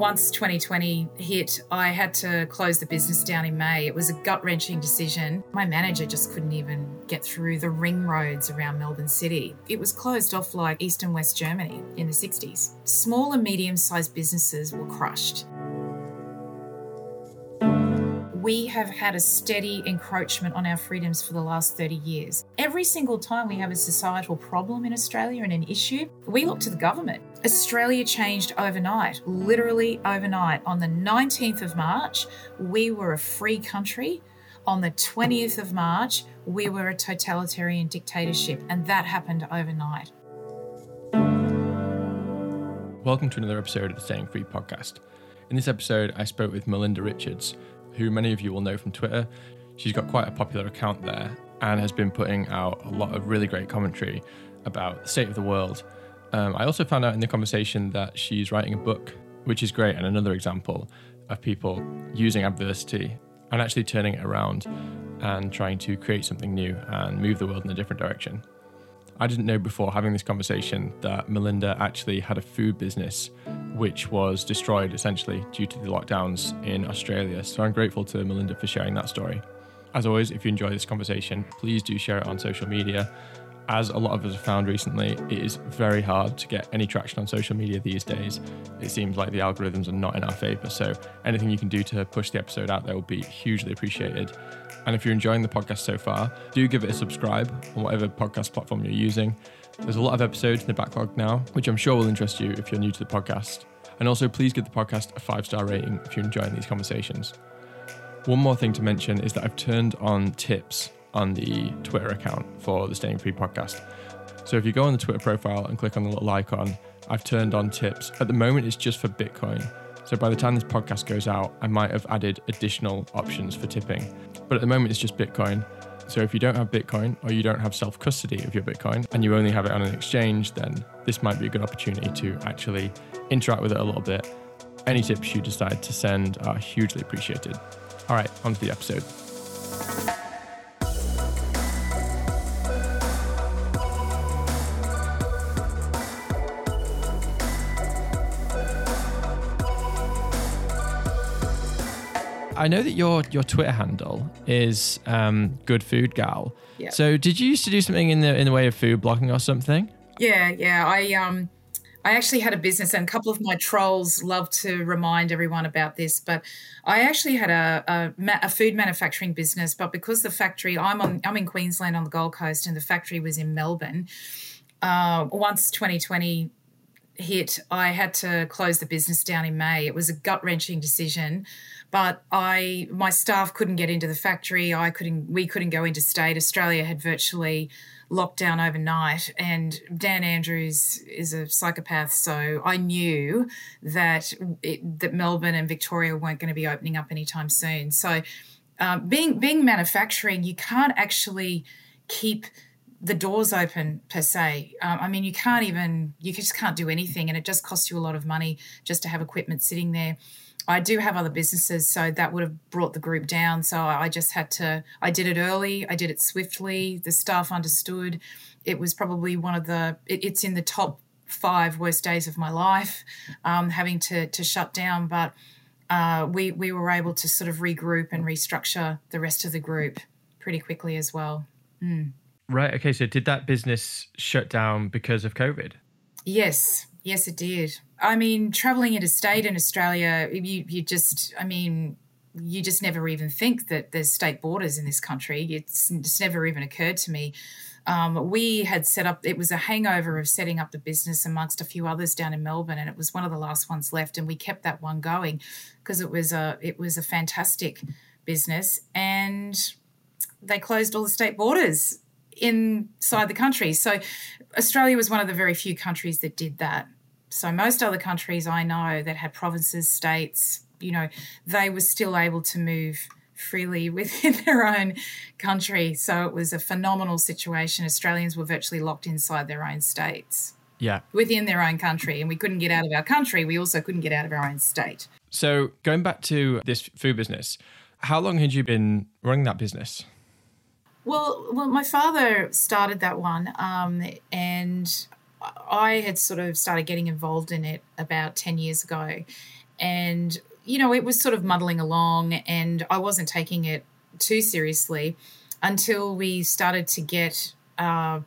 once 2020 hit, I had to close the business down in May. It was a gut wrenching decision. My manager just couldn't even get through the ring roads around Melbourne City. It was closed off like East and West Germany in the 60s. Small and medium sized businesses were crushed we have had a steady encroachment on our freedoms for the last 30 years. Every single time we have a societal problem in Australia and an issue, we look to the government. Australia changed overnight, literally overnight. On the 19th of March, we were a free country. On the 20th of March, we were a totalitarian dictatorship, and that happened overnight. Welcome to another episode of the Staying Free podcast. In this episode, I spoke with Melinda Richards, who many of you will know from Twitter. She's got quite a popular account there and has been putting out a lot of really great commentary about the state of the world. Um, I also found out in the conversation that she's writing a book, which is great, and another example of people using adversity and actually turning it around and trying to create something new and move the world in a different direction. I didn't know before having this conversation that Melinda actually had a food business which was destroyed essentially due to the lockdowns in Australia. So I'm grateful to Melinda for sharing that story. As always, if you enjoy this conversation, please do share it on social media. As a lot of us have found recently, it is very hard to get any traction on social media these days. It seems like the algorithms are not in our favor. So anything you can do to push the episode out there will be hugely appreciated. And if you're enjoying the podcast so far, do give it a subscribe on whatever podcast platform you're using. There's a lot of episodes in the backlog now, which I'm sure will interest you if you're new to the podcast. And also, please give the podcast a five star rating if you're enjoying these conversations. One more thing to mention is that I've turned on tips on the Twitter account for the Staying Free podcast. So if you go on the Twitter profile and click on the little icon, I've turned on tips. At the moment, it's just for Bitcoin. So by the time this podcast goes out, I might have added additional options for tipping. But at the moment, it's just Bitcoin. So if you don't have Bitcoin or you don't have self custody of your Bitcoin and you only have it on an exchange, then this might be a good opportunity to actually interact with it a little bit. Any tips you decide to send are hugely appreciated. All right, on to the episode. I know that your your Twitter handle is um, Good Food Gal. Yeah. So did you used to do something in the in the way of food blogging or something? Yeah, yeah. I um I actually had a business, and a couple of my trolls love to remind everyone about this. But I actually had a, a, a, food manufacturing business, but because the factory, I'm on, I'm in Queensland on the Gold Coast, and the factory was in Melbourne. Uh, once 2020 hit, I had to close the business down in May. It was a gut wrenching decision but I my staff couldn't get into the factory. I couldn't we couldn't go interstate. Australia had virtually locked down overnight, and Dan Andrews is a psychopath, so I knew that it, that Melbourne and Victoria weren't going to be opening up anytime soon. So, um, being being manufacturing, you can't actually keep the doors open per se. Um, I mean, you can't even you just can't do anything, and it just costs you a lot of money just to have equipment sitting there. I do have other businesses, so that would have brought the group down. So I just had to, I did it early, I did it swiftly. The staff understood. It was probably one of the, it, it's in the top five worst days of my life, um, having to, to shut down. But uh, we, we were able to sort of regroup and restructure the rest of the group pretty quickly as well. Mm. Right. Okay. So did that business shut down because of COVID? Yes. Yes, it did. I mean, traveling interstate in Australia, you, you just, I mean, you just never even think that there's state borders in this country. It's, never even occurred to me. Um, we had set up, it was a hangover of setting up the business amongst a few others down in Melbourne, and it was one of the last ones left. And we kept that one going because it was a, it was a fantastic business. And they closed all the state borders inside the country. So Australia was one of the very few countries that did that. So most other countries I know that had provinces, states, you know, they were still able to move freely within their own country. So it was a phenomenal situation. Australians were virtually locked inside their own states. Yeah. Within their own country. And we couldn't get out of our country. We also couldn't get out of our own state. So going back to this food business, how long had you been running that business? Well, well, my father started that one, um, and I had sort of started getting involved in it about ten years ago, and you know, it was sort of muddling along, and I wasn't taking it too seriously until we started to get. Uh,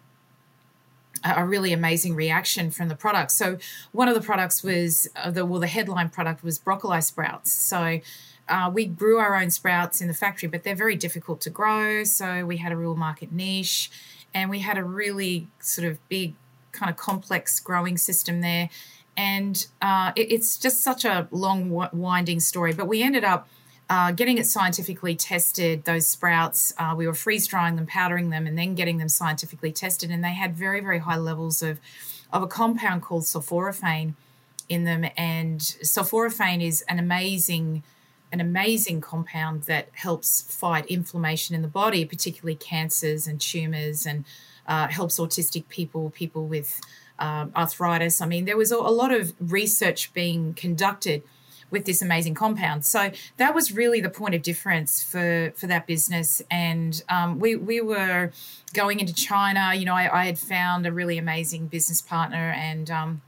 a really amazing reaction from the product. So one of the products was uh, the well, the headline product was broccoli sprouts. So uh, we grew our own sprouts in the factory, but they're very difficult to grow. So we had a real market niche, and we had a really sort of big, kind of complex growing system there. And uh, it, it's just such a long, winding story. But we ended up uh, getting it scientifically tested, those sprouts. Uh, we were freeze drying them, powdering them, and then getting them scientifically tested. And they had very, very high levels of, of a compound called sulforaphane in them. And sulforaphane is an amazing an amazing compound that helps fight inflammation in the body, particularly cancers and tumors, and uh, helps autistic people, people with um, arthritis. I mean, there was a lot of research being conducted with this amazing compound. So that was really the point of difference for for that business. And um, we we were going into China. You know, I, I, had found a really amazing business partner and. Um,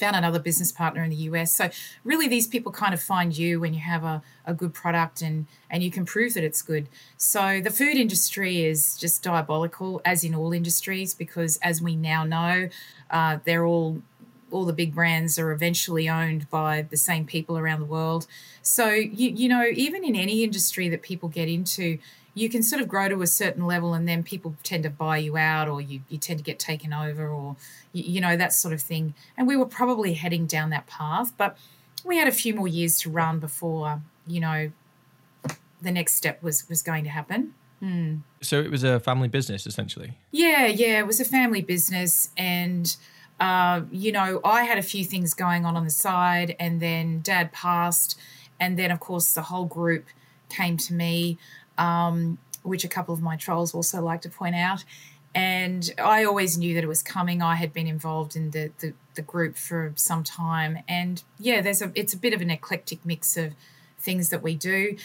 found another business partner in the US. So really these people kind of find you when you have a, a good product and and you can prove that it's good. So the food industry is just diabolical, as in all industries, because as we now know, uh, they're all all the big brands are eventually owned by the same people around the world. So you you know even in any industry that people get into, you can sort of grow to a certain level and then people tend to buy you out or you, you tend to get taken over or you, you know that sort of thing. And we were probably heading down that path but we had a few more years to run before you know the next step was was going to happen. Hmm. so it was a family business essentially? Yeah yeah it was a family business and uh, you know i had a few things going on on the side and then dad passed and then of course the whole group came to me um, which a couple of my trolls also like to point out. And I always knew that it was coming. I had been involved in the, the, the group for some time. And yeah, there's a it's a bit of an eclectic mix of things that we do.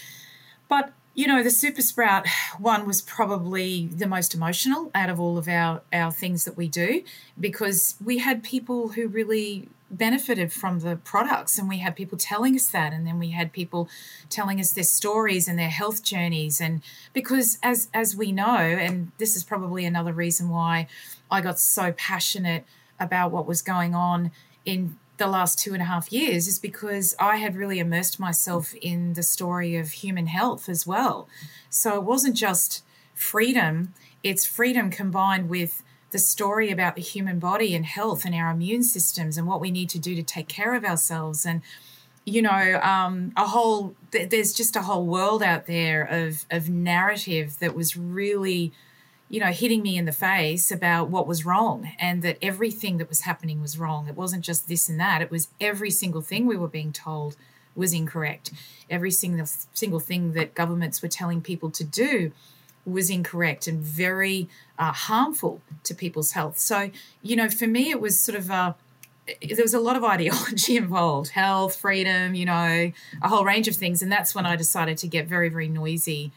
But you know, the Super Sprout one was probably the most emotional out of all of our, our things that we do because we had people who really benefited from the products. And we had people telling us that. And then we had people telling us their stories and their health journeys. And because as as we know and this is probably another reason why I got so passionate about what was going on in the last two and a half years is because I had really immersed myself in the story of human health as well. So it wasn't just freedom, it's freedom combined with the story about the human body and health and our immune systems and what we need to do to take care of ourselves. And you know um, a whole there's just a whole world out there of of narrative that was really you know hitting me in the face about what was wrong and that everything that was happening was wrong. It wasn't just this and that. It was every single thing we were being told was incorrect. Every single single thing that governments were telling people to do was incorrect and very uh, harmful to people's health. So, you know, for me, it was sort of a there was a lot of ideology involved health, freedom, you know, a whole range of things. And that's when I decided to get very, very noisy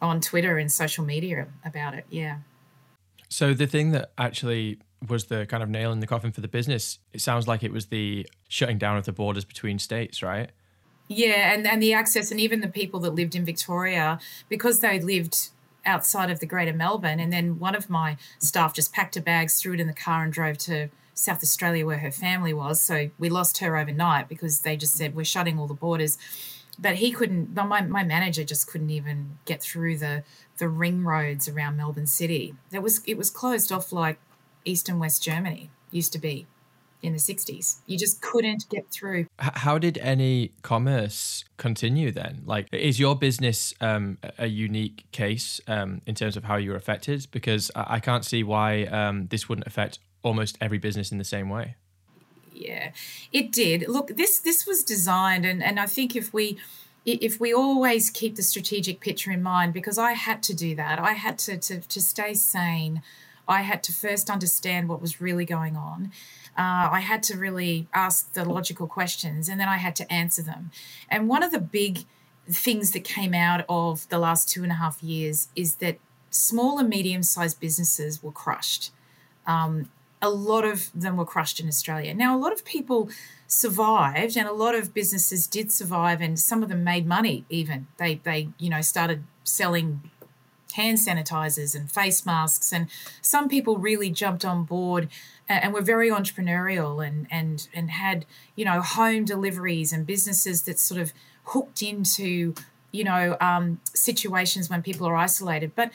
on Twitter and social media about it. Yeah. So, the thing that actually was the kind of nail in the coffin for the business, it sounds like it was the shutting down of the borders between states, right? Yeah, and, and the access, and even the people that lived in Victoria, because they lived outside of the greater Melbourne. And then one of my staff just packed her bags, threw it in the car, and drove to South Australia where her family was. So we lost her overnight because they just said, We're shutting all the borders. But he couldn't, my, my manager just couldn't even get through the, the ring roads around Melbourne City. That was, it was closed off like East and West Germany used to be in the 60s. You just couldn't get through. How did any commerce continue then? Like, is your business um, a unique case um, in terms of how you were affected? Because I can't see why um, this wouldn't affect almost every business in the same way. Yeah, it did. Look, this this was designed, and, and I think if we if we always keep the strategic picture in mind, because I had to do that, I had to to, to stay sane. I had to first understand what was really going on uh, I had to really ask the logical questions and then I had to answer them. And one of the big things that came out of the last two and a half years is that small and medium sized businesses were crushed. Um, a lot of them were crushed in Australia. Now, a lot of people survived and a lot of businesses did survive and some of them made money even. They they, you know, started selling hand sanitizers and face masks and some people really jumped on board and were very entrepreneurial and and and had, you know, home deliveries and businesses that sort of hooked into, you know, um, situations when people are isolated. But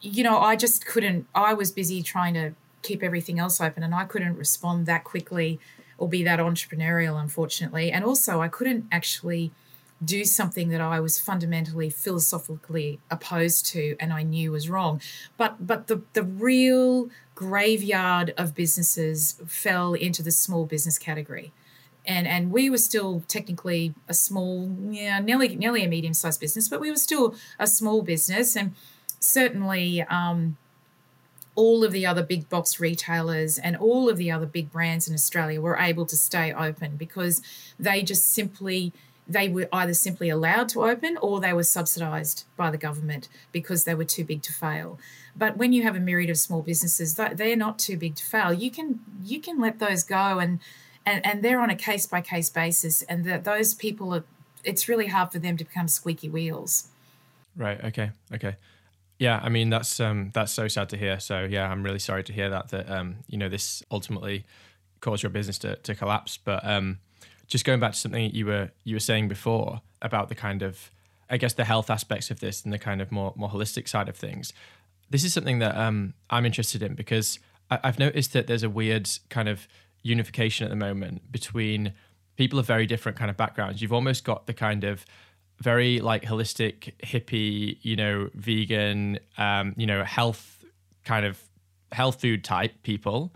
you know, I just couldn't I was busy trying to keep everything else open and I couldn't respond that quickly or be that entrepreneurial, unfortunately. And also, I couldn't actually do something that I was fundamentally philosophically opposed to and I knew was wrong. But but the the real graveyard of businesses fell into the small business category. And and we were still technically a small, yeah, nearly nearly a medium sized business, but we were still a small business and certainly um, all of the other big box retailers and all of the other big brands in Australia were able to stay open because they just simply they were either simply allowed to open or they were subsidized by the government because they were too big to fail. But when you have a myriad of small businesses, they're not too big to fail. You can you can let those go and and, and they're on a case by case basis and that those people are it's really hard for them to become squeaky wheels. Right. Okay. Okay. Yeah, I mean that's um, that's so sad to hear. So yeah, I'm really sorry to hear that that um, you know this ultimately caused your business to, to collapse. But um, just going back to something that you were you were saying before about the kind of I guess the health aspects of this and the kind of more more holistic side of things. This is something that um, I'm interested in because I, I've noticed that there's a weird kind of unification at the moment between people of very different kind of backgrounds. You've almost got the kind of very like holistic hippie you know vegan um you know health kind of health food type people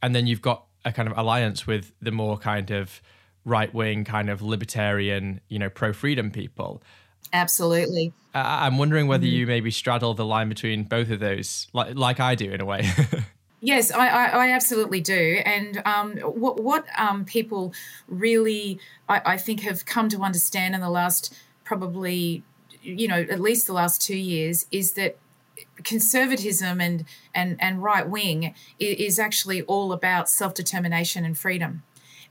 and then you've got a kind of alliance with the more kind of right wing kind of libertarian you know pro freedom people absolutely uh, i'm wondering whether mm-hmm. you maybe straddle the line between both of those like like i do in a way Yes, I, I, I, absolutely do. And um, what, what um, people really, I, I, think, have come to understand in the last probably, you know, at least the last two years, is that conservatism and and and right wing is actually all about self determination and freedom.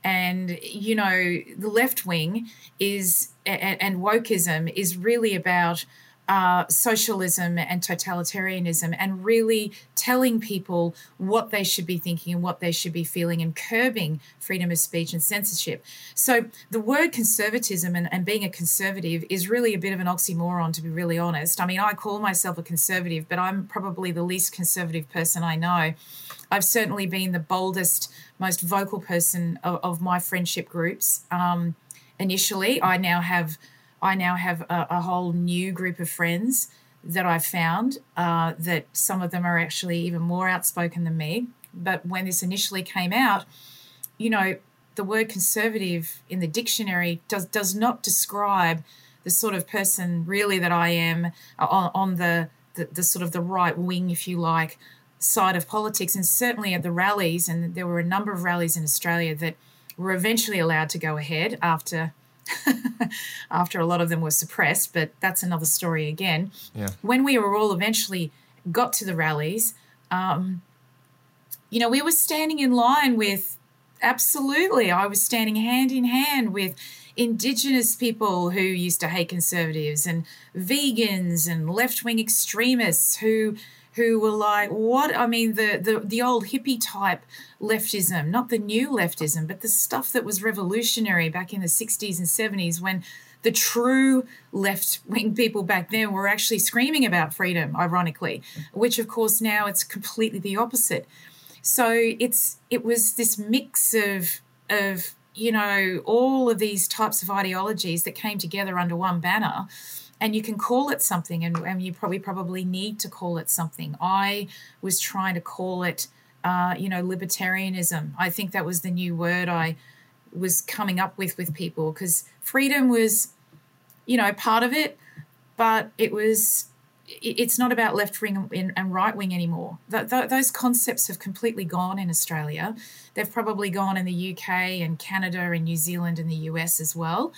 And you know, the left wing is and, and wokeism is really about uh, socialism and totalitarianism and really telling people what they should be thinking and what they should be feeling and curbing freedom of speech and censorship. So, the word conservatism and, and being a conservative is really a bit of an oxymoron, to be really honest. I mean, I call myself a conservative, but I'm probably the least conservative person I know. I've certainly been the boldest, most vocal person of, of my friendship groups. Um, initially, I now have I now have a, a whole new group of friends that I've found uh, that some of them are actually even more outspoken than me. But when this initially came out, you know, the word conservative in the dictionary does does not describe the sort of person really that I am on, on the, the, the sort of the right wing, if you like, side of politics. And certainly at the rallies, and there were a number of rallies in Australia that were eventually allowed to go ahead after after a lot of them were suppressed, but that's another story again. Yeah. When we were all eventually got to the rallies, um, you know, we were standing in line with absolutely, I was standing hand in hand with indigenous people who used to hate conservatives and vegans and left wing extremists who who were like, what? I mean, the, the, the old hippie type leftism, not the new leftism, but the stuff that was revolutionary back in the 60s and 70s when the true left wing people back then were actually screaming about freedom, ironically, which of course now it's completely the opposite. So it's it was this mix of of you know all of these types of ideologies that came together under one banner and you can call it something and, and you probably probably need to call it something i was trying to call it uh, you know libertarianism i think that was the new word i was coming up with with people because freedom was you know part of it but it was it's not about left wing and right wing anymore. those concepts have completely gone in Australia. They've probably gone in the UK and Canada and New Zealand and the US as well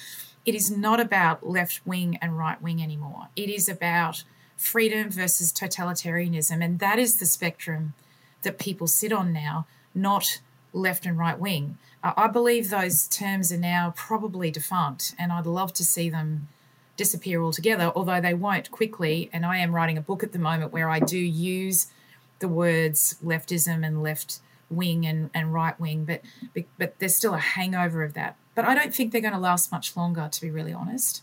it is not about left wing and right wing anymore. It is about freedom versus totalitarianism. And that is the spectrum that people sit on now. not left and right wing. Uh, I believe those terms are now probably defunct, and I'd love to see them disappear altogether, although they won't quickly. And I am writing a book at the moment where I do use the words leftism and left wing and, and right wing, but but there's still a hangover of that. But I don't think they're going to last much longer, to be really honest.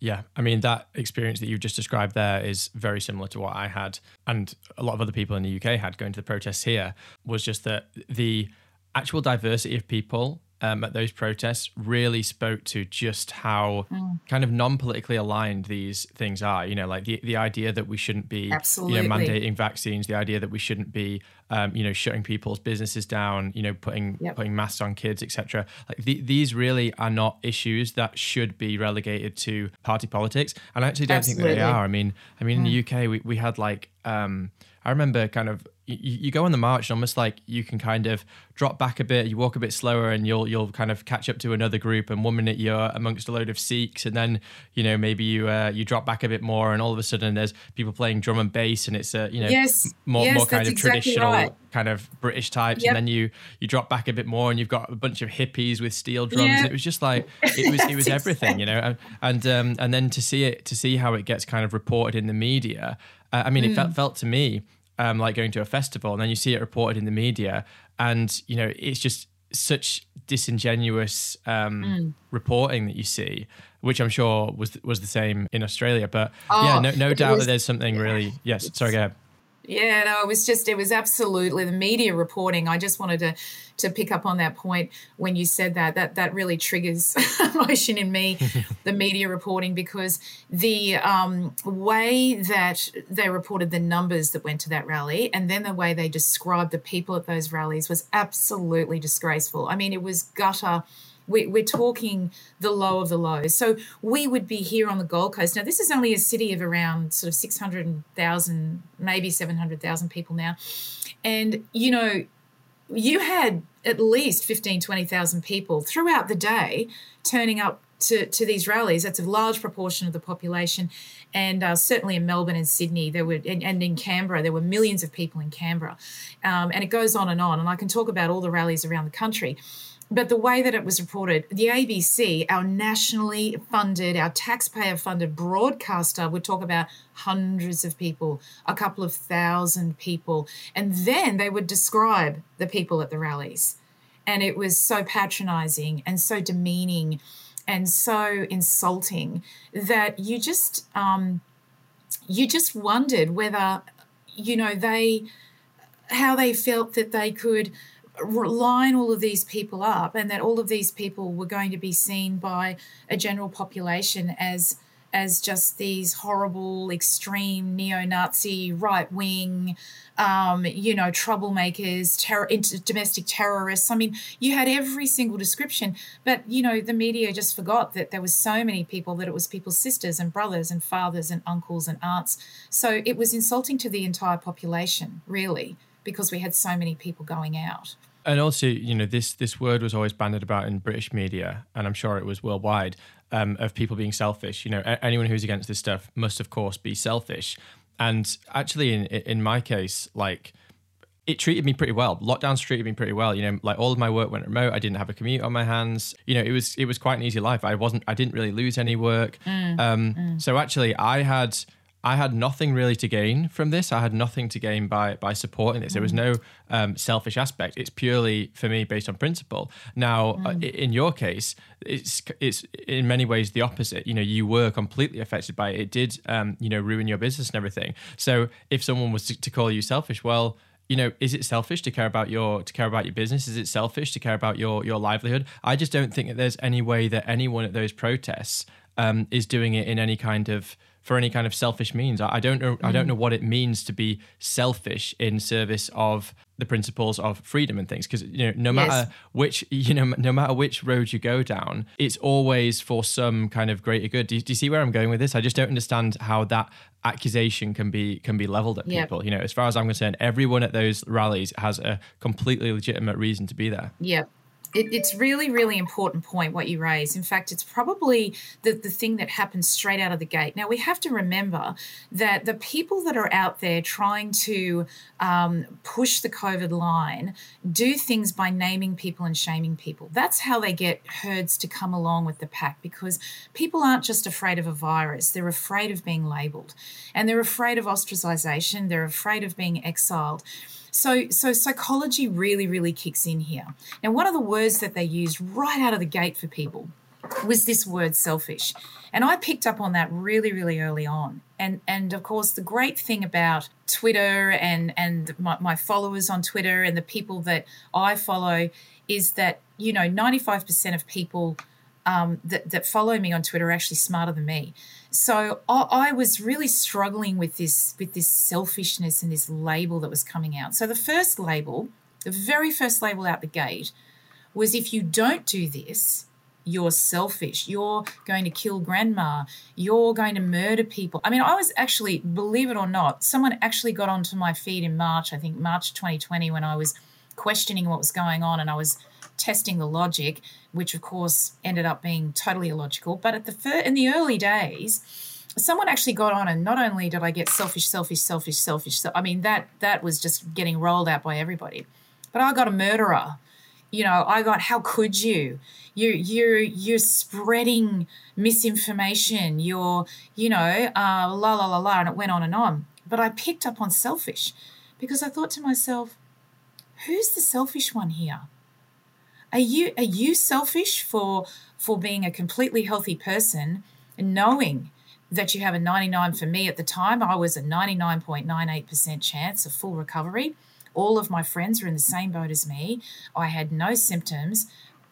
Yeah, I mean that experience that you've just described there is very similar to what I had, and a lot of other people in the UK had going to the protests here. Was just that the actual diversity of people um, at those protests really spoke to just how mm. kind of non-politically aligned these things are. You know, like the, the idea that we shouldn't be, Absolutely. you know, mandating vaccines, the idea that we shouldn't be, um, you know, shutting people's businesses down, you know, putting yep. putting masks on kids, etc. Like the, these really are not issues that should be relegated to party politics, and I actually don't Absolutely. think that they are. I mean, I mean, mm. in the mm. UK, we we had like. Um, I remember kind of you, you, go on the march and almost like you can kind of drop back a bit, you walk a bit slower, and you'll you'll kind of catch up to another group. And one minute you're amongst a load of Sikhs, and then you know maybe you uh, you drop back a bit more, and all of a sudden there's people playing drum and bass, and it's a uh, you know yes, more yes, more kind of exactly traditional right. kind of British types, yep. and then you you drop back a bit more, and you've got a bunch of hippies with steel drums. And it was just like it was it was everything, you know, and and, um, and then to see it to see how it gets kind of reported in the media. Uh, I mean, mm. it felt felt to me um, like going to a festival, and then you see it reported in the media, and you know it's just such disingenuous um, mm. reporting that you see, which I'm sure was was the same in Australia. But oh, yeah, no, no doubt was, that there's something really. Yes, sorry, go ahead. Yeah, no, it was just it was absolutely the media reporting. I just wanted to to pick up on that point when you said that. That that really triggers emotion in me, the media reporting, because the um, way that they reported the numbers that went to that rally, and then the way they described the people at those rallies was absolutely disgraceful. I mean, it was gutter we, we're talking the low of the low. So we would be here on the Gold Coast. Now, this is only a city of around sort of 600,000, maybe 700,000 people now. And, you know, you had at least 15, 20,000 people throughout the day turning up to, to these rallies. That's a large proportion of the population. And uh, certainly in Melbourne and Sydney, there were, and, and in Canberra, there were millions of people in Canberra. Um, and it goes on and on. And I can talk about all the rallies around the country but the way that it was reported, the ABC, our nationally funded, our taxpayer funded broadcaster, would talk about hundreds of people, a couple of thousand people, and then they would describe the people at the rallies. And it was so patronizing and so demeaning and so insulting that you just um, you just wondered whether you know they how they felt that they could line all of these people up and that all of these people were going to be seen by a general population as as just these horrible extreme neo-nazi right-wing um, you know troublemakers terror domestic terrorists i mean you had every single description but you know the media just forgot that there was so many people that it was people's sisters and brothers and fathers and uncles and aunts so it was insulting to the entire population really because we had so many people going out. And also, you know, this this word was always banded about in British media, and I'm sure it was worldwide, um, of people being selfish. You know, anyone who's against this stuff must, of course, be selfish. And actually, in in my case, like it treated me pretty well. Lockdowns treated me pretty well. You know, like all of my work went remote. I didn't have a commute on my hands. You know, it was it was quite an easy life. I wasn't. I didn't really lose any work. Mm, um, mm. So actually, I had I had nothing really to gain from this. I had nothing to gain by by supporting this. There was no um, selfish aspect. It's purely for me based on principle. Now, uh, mm. in your case, it's it's in many ways the opposite. You know, you were completely affected by it. It did, um, you know, ruin your business and everything. So, if someone was to, to call you selfish, well, you know, is it selfish to care about your to care about your business? Is it selfish to care about your your livelihood? I just don't think that there's any way that anyone at those protests um, is doing it in any kind of for any kind of selfish means. I, don't know. I don't mm. know what it means to be selfish in service of the principles of freedom and things. Because you know, no matter yes. which you know, no matter which road you go down, it's always for some kind of greater good. Do you, do you see where I'm going with this? I just don't understand how that accusation can be can be leveled at yep. people. You know, as far as I'm concerned, everyone at those rallies has a completely legitimate reason to be there. Yep it, it's really, really important point what you raise. In fact, it's probably the, the thing that happens straight out of the gate. Now, we have to remember that the people that are out there trying to um, push the COVID line do things by naming people and shaming people. That's how they get herds to come along with the pack because people aren't just afraid of a virus, they're afraid of being labeled and they're afraid of ostracization, they're afraid of being exiled. So, so psychology really, really kicks in here. Now, one of the words that they used right out of the gate for people was this word selfish. And I picked up on that really, really early on. And and of course, the great thing about Twitter and and my, my followers on Twitter and the people that I follow is that you know 95% of people um, that, that follow me on Twitter are actually smarter than me. So I, I, was really struggling with this with this selfishness and this label that was coming out. So the first label, the very first label out the gate, was if you don't do this, you're selfish. You're going to kill grandma. You're going to murder people. I mean, I was actually, believe it or not, someone actually got onto my feed in March, I think March 2020, when I was questioning what was going on and I was testing the logic, which of course ended up being totally illogical. But at the fir- in the early days, someone actually got on, and not only did I get selfish, selfish, selfish, selfish. So, I mean that that was just getting rolled out by everybody. But I got a murderer. You know, I got how could you? You you're you're spreading misinformation. You're you know uh, la la la la, and it went on and on. But I picked up on selfish because I thought to myself, who's the selfish one here? Are you are you selfish for for being a completely healthy person and knowing that you have a 99 for me at the time I was a 99.98% chance of full recovery. All of my friends were in the same boat as me. I had no symptoms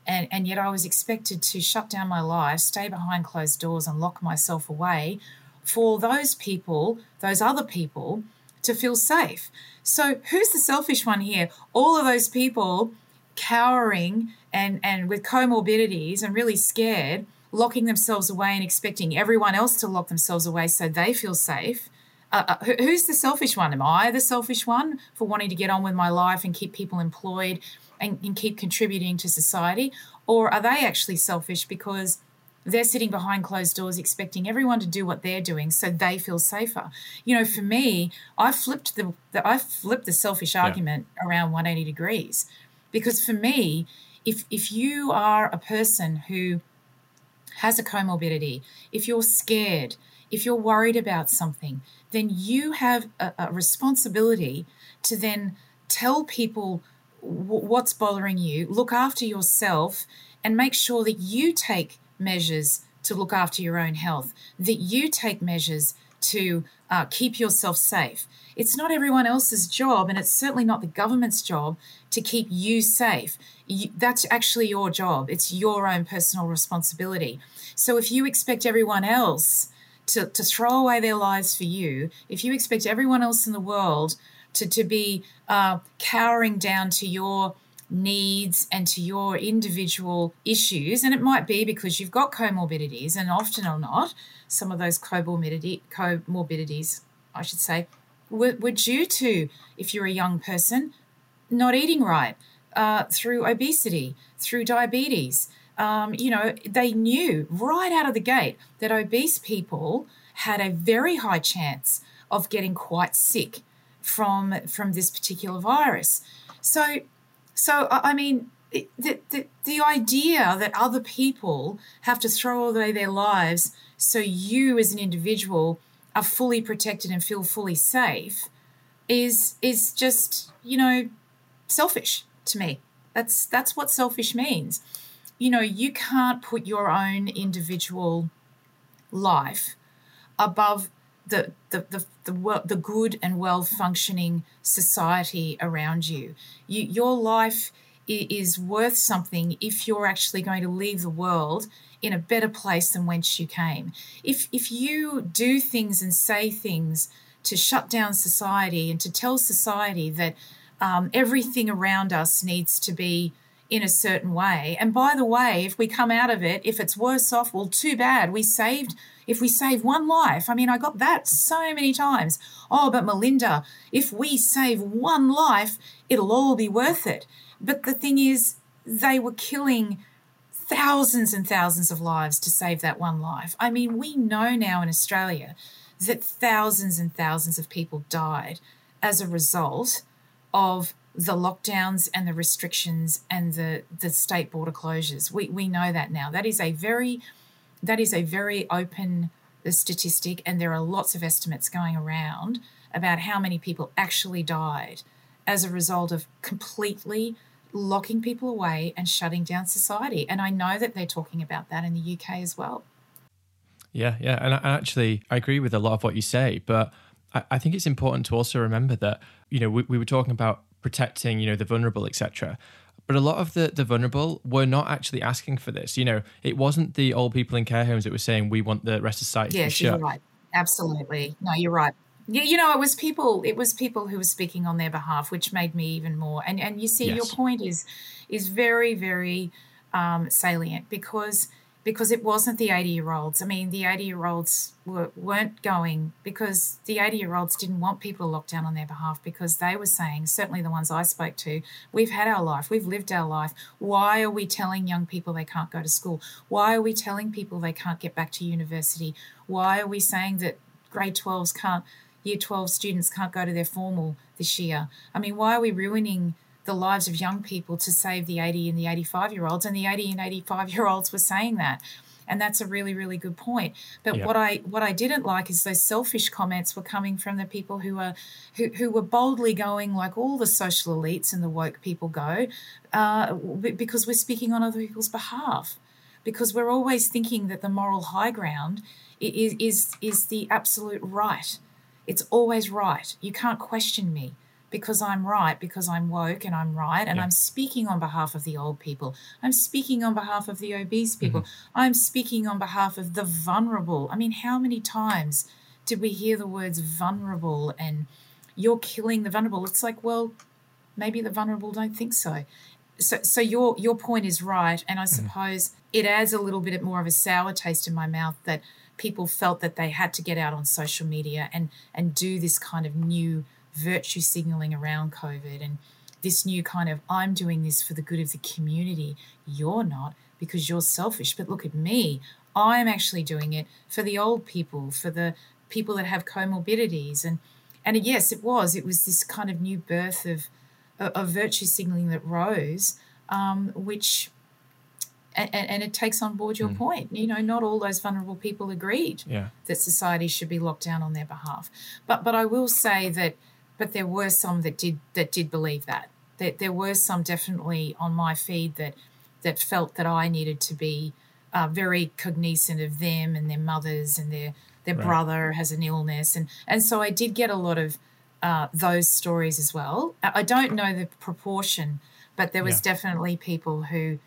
and, and yet I was expected to shut down my life, stay behind closed doors and lock myself away for those people, those other people to feel safe. So who's the selfish one here? All of those people cowering and, and with comorbidities and really scared, locking themselves away and expecting everyone else to lock themselves away so they feel safe. Uh, uh, who's the selfish one? Am I the selfish one for wanting to get on with my life and keep people employed and, and keep contributing to society? Or are they actually selfish because they're sitting behind closed doors expecting everyone to do what they're doing so they feel safer you know for me i flipped the, the i flipped the selfish argument yeah. around 180 degrees because for me, if if you are a person who has a comorbidity, if you're scared, if you're worried about something, then you have a, a responsibility to then tell people w- what's bothering you, look after yourself, and make sure that you take measures to look after your own health, that you take measures to uh, keep yourself safe. It's not everyone else's job, and it's certainly not the government's job to keep you safe. You, that's actually your job. It's your own personal responsibility. So if you expect everyone else to, to throw away their lives for you, if you expect everyone else in the world to, to be uh, cowering down to your needs and to your individual issues, and it might be because you've got comorbidities, and often or not, some of those comorbidity, comorbidities, I should say, were, were due to, if you're a young person, not eating right, uh, through obesity, through diabetes. Um, you know, they knew right out of the gate that obese people had a very high chance of getting quite sick from from this particular virus. So, so I mean, the, the, the idea that other people have to throw away their lives so you as an individual are fully protected and feel fully safe is is just you know selfish to me. That's that's what selfish means. You know, you can't put your own individual life above the the the the, the good and well functioning society around you. you. Your life is worth something if you're actually going to leave the world in a better place than whence you came. If if you do things and say things to shut down society and to tell society that um, everything around us needs to be in a certain way. And by the way, if we come out of it, if it's worse off, well, too bad. We saved, if we save one life, I mean, I got that so many times. Oh, but Melinda, if we save one life, it'll all be worth it. But the thing is, they were killing thousands and thousands of lives to save that one life. I mean, we know now in Australia that thousands and thousands of people died as a result of the lockdowns and the restrictions and the, the state border closures. We, we know that now. That is a very that is a very open statistic, and there are lots of estimates going around about how many people actually died as a result of completely locking people away and shutting down society. And I know that they're talking about that in the UK as well. Yeah, yeah. And I, actually, I agree with a lot of what you say, but I, I think it's important to also remember that, you know, we, we were talking about protecting, you know, the vulnerable, etc. But a lot of the, the vulnerable were not actually asking for this. You know, it wasn't the old people in care homes that were saying, we want the rest of society yes, you're right. Absolutely. No, you're right. Yeah, you know, it was people. It was people who were speaking on their behalf, which made me even more. And and you see, yes. your point is is very very um, salient because because it wasn't the 80 year olds. I mean, the 80 year olds were, weren't going because the 80 year olds didn't want people to lock down on their behalf because they were saying, certainly the ones I spoke to, we've had our life, we've lived our life. Why are we telling young people they can't go to school? Why are we telling people they can't get back to university? Why are we saying that grade 12s can't year 12 students can't go to their formal this year. I mean, why are we ruining the lives of young people to save the 80 and the 85 year olds? And the 80 and 85 year olds were saying that. And that's a really, really good point. But what I what I didn't like is those selfish comments were coming from the people who are who, who were boldly going like all the social elites and the woke people go, uh, because we're speaking on other people's behalf. Because we're always thinking that the moral high ground is is is the absolute right it's always right. You can't question me because I'm right, because I'm woke and I'm right, and yeah. I'm speaking on behalf of the old people. I'm speaking on behalf of the obese people. Mm-hmm. I'm speaking on behalf of the vulnerable. I mean, how many times did we hear the words vulnerable and you're killing the vulnerable? It's like, well, maybe the vulnerable don't think so. So, so your your point is right, and I mm-hmm. suppose mm-hmm. it adds a little bit more of a sour taste in my mouth that people felt that they had to get out on social media and and do this kind of new virtue signaling around COVID and this new kind of I'm doing this for the good of the community. You're not because you're selfish. But look at me. I'm actually doing it for the old people, for the people that have comorbidities. And and yes, it was. It was this kind of new birth of of virtue signaling that rose, um, which and, and, it takes on board your mm. point. You know, not all those vulnerable people agreed yeah. that society should be locked down on their behalf. But but I will say that, but there were some that did that did believe that. That there were some definitely on my feed that that felt that I needed to be uh, very cognizant of them and their mothers and their their right. brother has an illness and and so I did get a lot of uh, those stories as well. I don't know the proportion, but there was yeah. definitely people who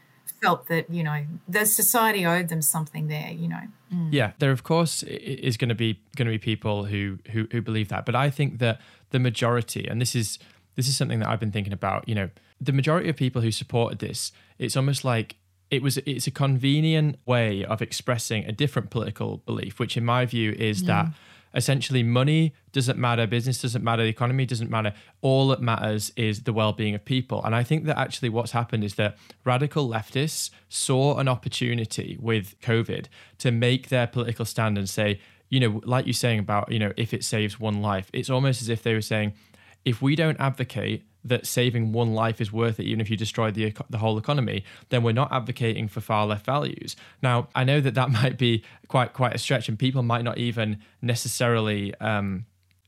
felt that you know the society owed them something there you know mm. yeah there of course is going to be going to be people who, who who believe that but i think that the majority and this is this is something that i've been thinking about you know the majority of people who supported this it's almost like it was it's a convenient way of expressing a different political belief which in my view is yeah. that essentially money doesn't matter, business doesn't matter, the economy doesn't matter. All that matters is the well-being of people. And I think that actually what's happened is that radical leftists saw an opportunity with COVID to make their political stand and say, you know, like you're saying about, you know, if it saves one life, it's almost as if they were saying, if we don't advocate that saving one life is worth it, even if you destroy the the whole economy, then we're not advocating for far left values. Now, I know that that might be quite quite a stretch, and people might not even necessarily. Um,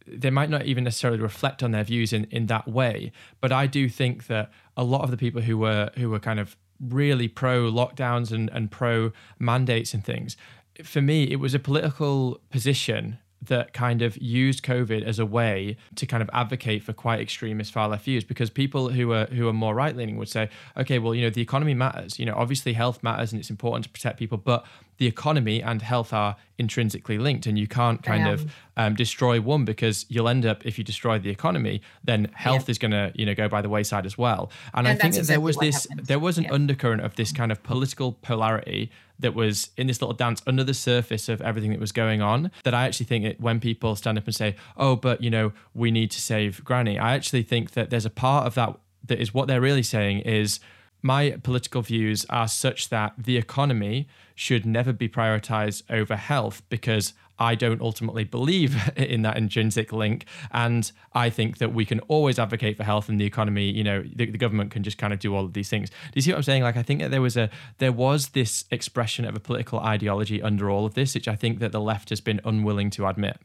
they might not even necessarily reflect on their views in, in that way, but I do think that a lot of the people who were who were kind of really pro lockdowns and, and pro mandates and things, for me, it was a political position that kind of used COVID as a way to kind of advocate for quite extremist far left views because people who are who are more right leaning would say, okay, well, you know, the economy matters. You know, obviously health matters and it's important to protect people, but the economy and health are intrinsically linked, and you can't kind of um, destroy one because you'll end up if you destroy the economy, then health yeah. is going to you know go by the wayside as well. And, and I think that exactly there was this happened. there was an yeah. undercurrent of this kind of political polarity that was in this little dance under the surface of everything that was going on that I actually think it, when people stand up and say, "Oh, but you know, we need to save Granny," I actually think that there's a part of that that is what they're really saying is my political views are such that the economy should never be prioritized over health because I don't ultimately believe in that intrinsic link. And I think that we can always advocate for health and the economy. You know, the, the, government can just kind of do all of these things. Do you see what I'm saying? Like, I think that there was a there was this expression of a political ideology under all of this, which I think that the left has been unwilling to admit.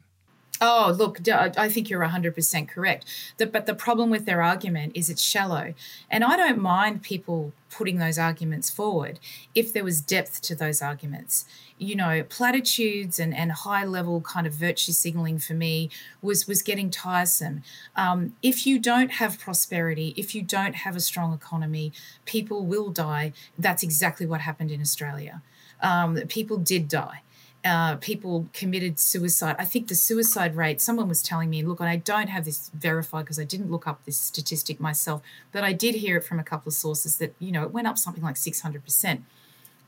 Oh, look, I think you're 100% correct. The, but the problem with their argument is it's shallow. And I don't mind people putting those arguments forward if there was depth to those arguments. You know, platitudes and, and high level kind of virtue signaling for me was, was getting tiresome. Um, if you don't have prosperity, if you don't have a strong economy, people will die. That's exactly what happened in Australia. Um, people did die uh, people committed suicide. I think the suicide rate, someone was telling me, look, and I don't have this verified because I didn't look up this statistic myself, but I did hear it from a couple of sources that, you know, it went up something like 600%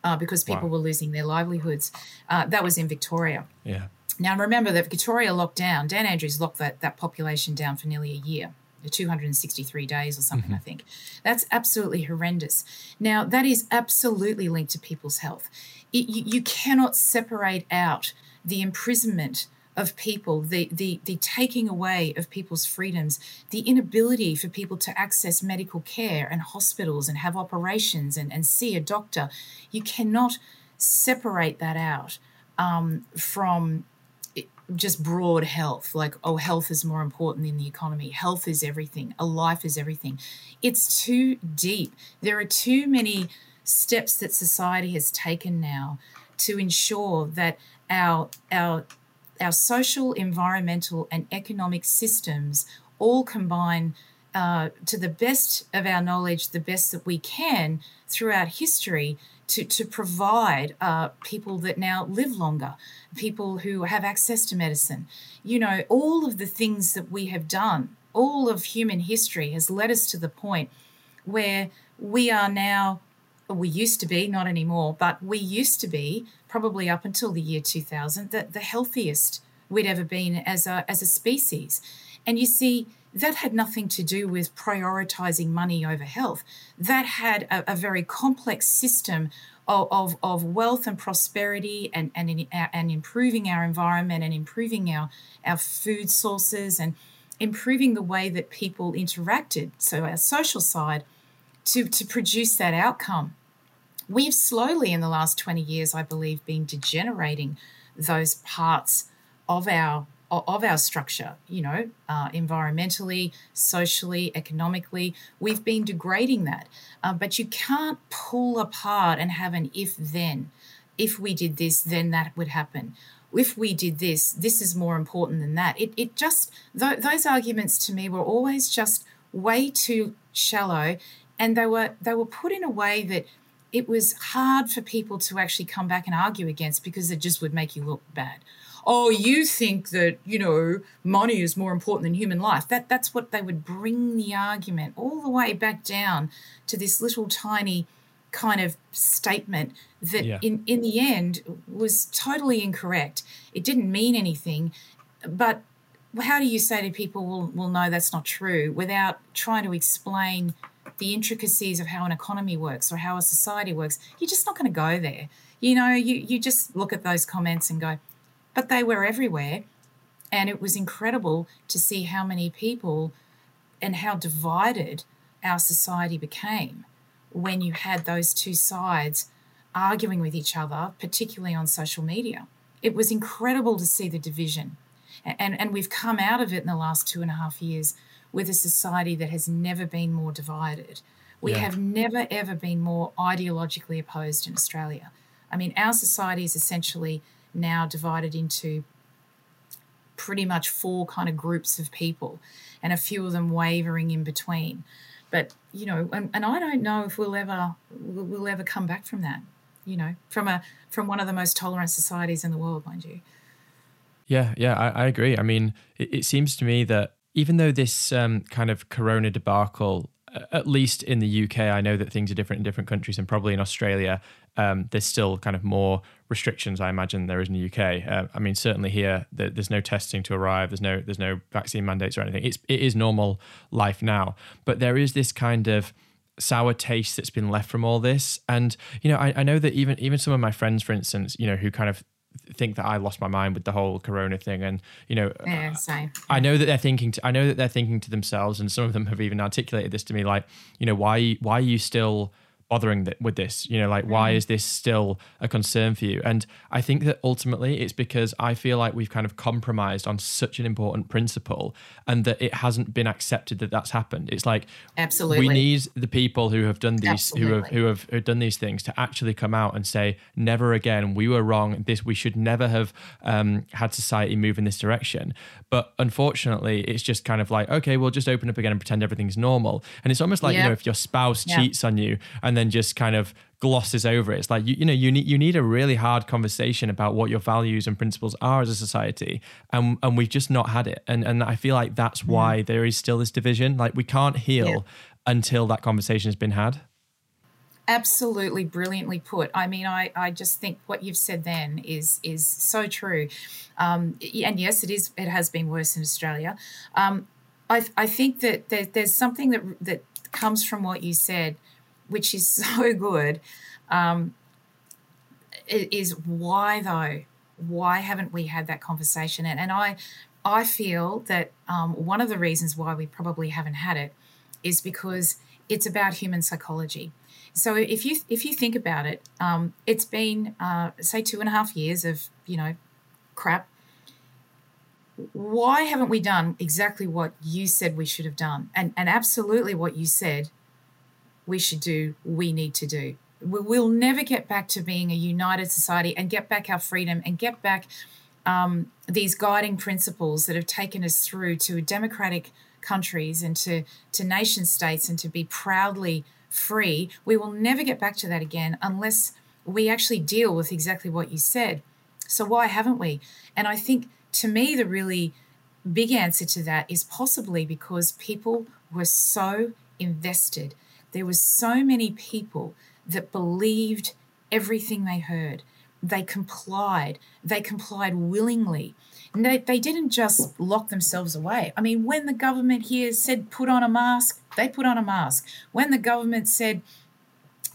uh, because people wow. were losing their livelihoods. Uh, that was in Victoria. Yeah. Now, remember that Victoria locked down, Dan Andrews locked that, that population down for nearly a year. 263 days or something, mm-hmm. I think. That's absolutely horrendous. Now, that is absolutely linked to people's health it, you, you cannot separate out the imprisonment of people, the, the, the taking away of people's freedoms, the inability for people to access medical care and hospitals and have operations and, and see a doctor. You cannot separate that out um, from just broad health, like, oh, health is more important than the economy. Health is everything. A life is everything. It's too deep. There are too many steps that society has taken now to ensure that our our our social, environmental, and economic systems all combine uh, to the best of our knowledge, the best that we can throughout history to, to provide uh, people that now live longer, people who have access to medicine. You know, all of the things that we have done, all of human history has led us to the point where we are now we used to be, not anymore, but we used to be probably up until the year 2000 the, the healthiest we'd ever been as a, as a species. And you see, that had nothing to do with prioritizing money over health. That had a, a very complex system of, of, of, wealth and prosperity and, and, in, uh, and improving our environment and improving our, our food sources and improving the way that people interacted. So, our social side to, to produce that outcome. We've slowly, in the last 20 years, I believe, been degenerating those parts of our of our structure, you know, uh, environmentally, socially, economically, we've been degrading that. Uh, but you can't pull apart and have an if then. If we did this, then that would happen. If we did this, this is more important than that. It, it just, th- those arguments to me were always just way too shallow and they were they were put in a way that it was hard for people to actually come back and argue against because it just would make you look bad. Oh, you think that, you know, money is more important than human life. That that's what they would bring the argument all the way back down to this little tiny kind of statement that yeah. in, in the end was totally incorrect. It didn't mean anything. But how do you say to people, well, well no, that's not true, without trying to explain the intricacies of how an economy works or how a society works, you're just not going to go there. You know, you, you just look at those comments and go, but they were everywhere. And it was incredible to see how many people and how divided our society became when you had those two sides arguing with each other, particularly on social media. It was incredible to see the division. And, and we've come out of it in the last two and a half years with a society that has never been more divided. We yeah. have never, ever been more ideologically opposed in Australia. I mean, our society is essentially now divided into pretty much four kind of groups of people, and a few of them wavering in between. But you know, and, and I don't know if we'll ever we'll ever come back from that. You know, from a from one of the most tolerant societies in the world, mind you. Yeah, yeah, I, I agree. I mean, it, it seems to me that even though this um, kind of corona debacle at least in the UK, I know that things are different in different countries, and probably in Australia, um, there's still kind of more restrictions. I imagine there is in the UK. Uh, I mean, certainly here, there's no testing to arrive. There's no there's no vaccine mandates or anything. It's it is normal life now, but there is this kind of sour taste that's been left from all this. And you know, I, I know that even even some of my friends, for instance, you know, who kind of think that I lost my mind with the whole corona thing and you know yeah, same. I know that they're thinking to, I know that they're thinking to themselves and some of them have even articulated this to me like you know why why are you still bothering th- with this you know like why Mm. is this still a concern for you and i think that ultimately it's because i feel like we've kind of compromised on such an important principle and that it hasn't been accepted that that's happened it's like Absolutely. we need the people who have done these who have who have, who have done these things to actually come out and say never again we were wrong this we should never have um, had society move in this direction but unfortunately it's just kind of like okay we'll just open up again and pretend everything's normal and it's almost like you know if your spouse Yeah. cheats on you and then just kind of glosses over it. It's like you, you know you need you need a really hard conversation about what your values and principles are as a society and and we've just not had it. And and I feel like that's why there is still this division. Like we can't heal Yeah. until that conversation has been had. Absolutely brilliantly put. I mean i i just think what you've said then is is so true. Um and yes it is it has been worse in australia. Um i i think that there, there's something that that comes from what you said which is so good. Um is why though why haven't we had that conversation? And, and i i feel that um, one of the reasons why we probably haven't had it is because it's about human psychology. So if you if you think about it, um, it's been uh, say two and a half years of you know crap. Why haven't we done exactly what you said we should have done, and and absolutely what you said we should do, we need to do. We- We'll never get back to being a united society and get back our freedom and get back um, these guiding principles that have taken us through to democratic countries and to, to nation states and to be proudly free. We will never get back to that again unless we actually deal with exactly what you said. So, why haven't we? And I think to me, the really big answer to that is possibly because people were so invested. There were so many people that believed everything they heard. They complied. They complied willingly. And they, they didn't just lock themselves away. I mean, when the government here said put on a mask, they put on a mask. When the government said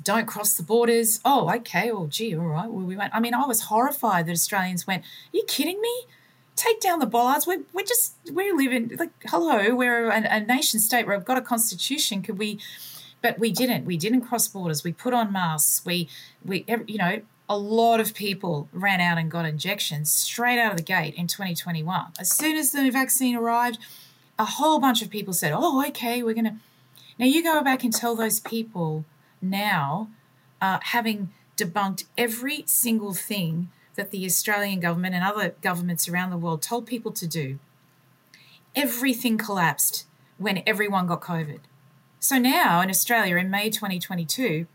don't cross the borders, oh, okay, well, gee, all right, well, we went. I mean, I was horrified that Australians went, Are you kidding me? Take down the bollards. We're, we're just, we live in, like, hello, we're a, a nation state where I've got a constitution. Could we, but we didn't. We didn't cross borders. We put on masks. We, we, you know, a lot of people ran out and got injections straight out of the gate in 2021. As soon as the vaccine arrived, a whole bunch of people said, "Oh, okay, we're gonna." Now you go back and tell those people now, uh, having debunked every single thing that the Australian government and other governments around the world told people to do. Everything collapsed when everyone got COVID. So now in Australia in May 2022,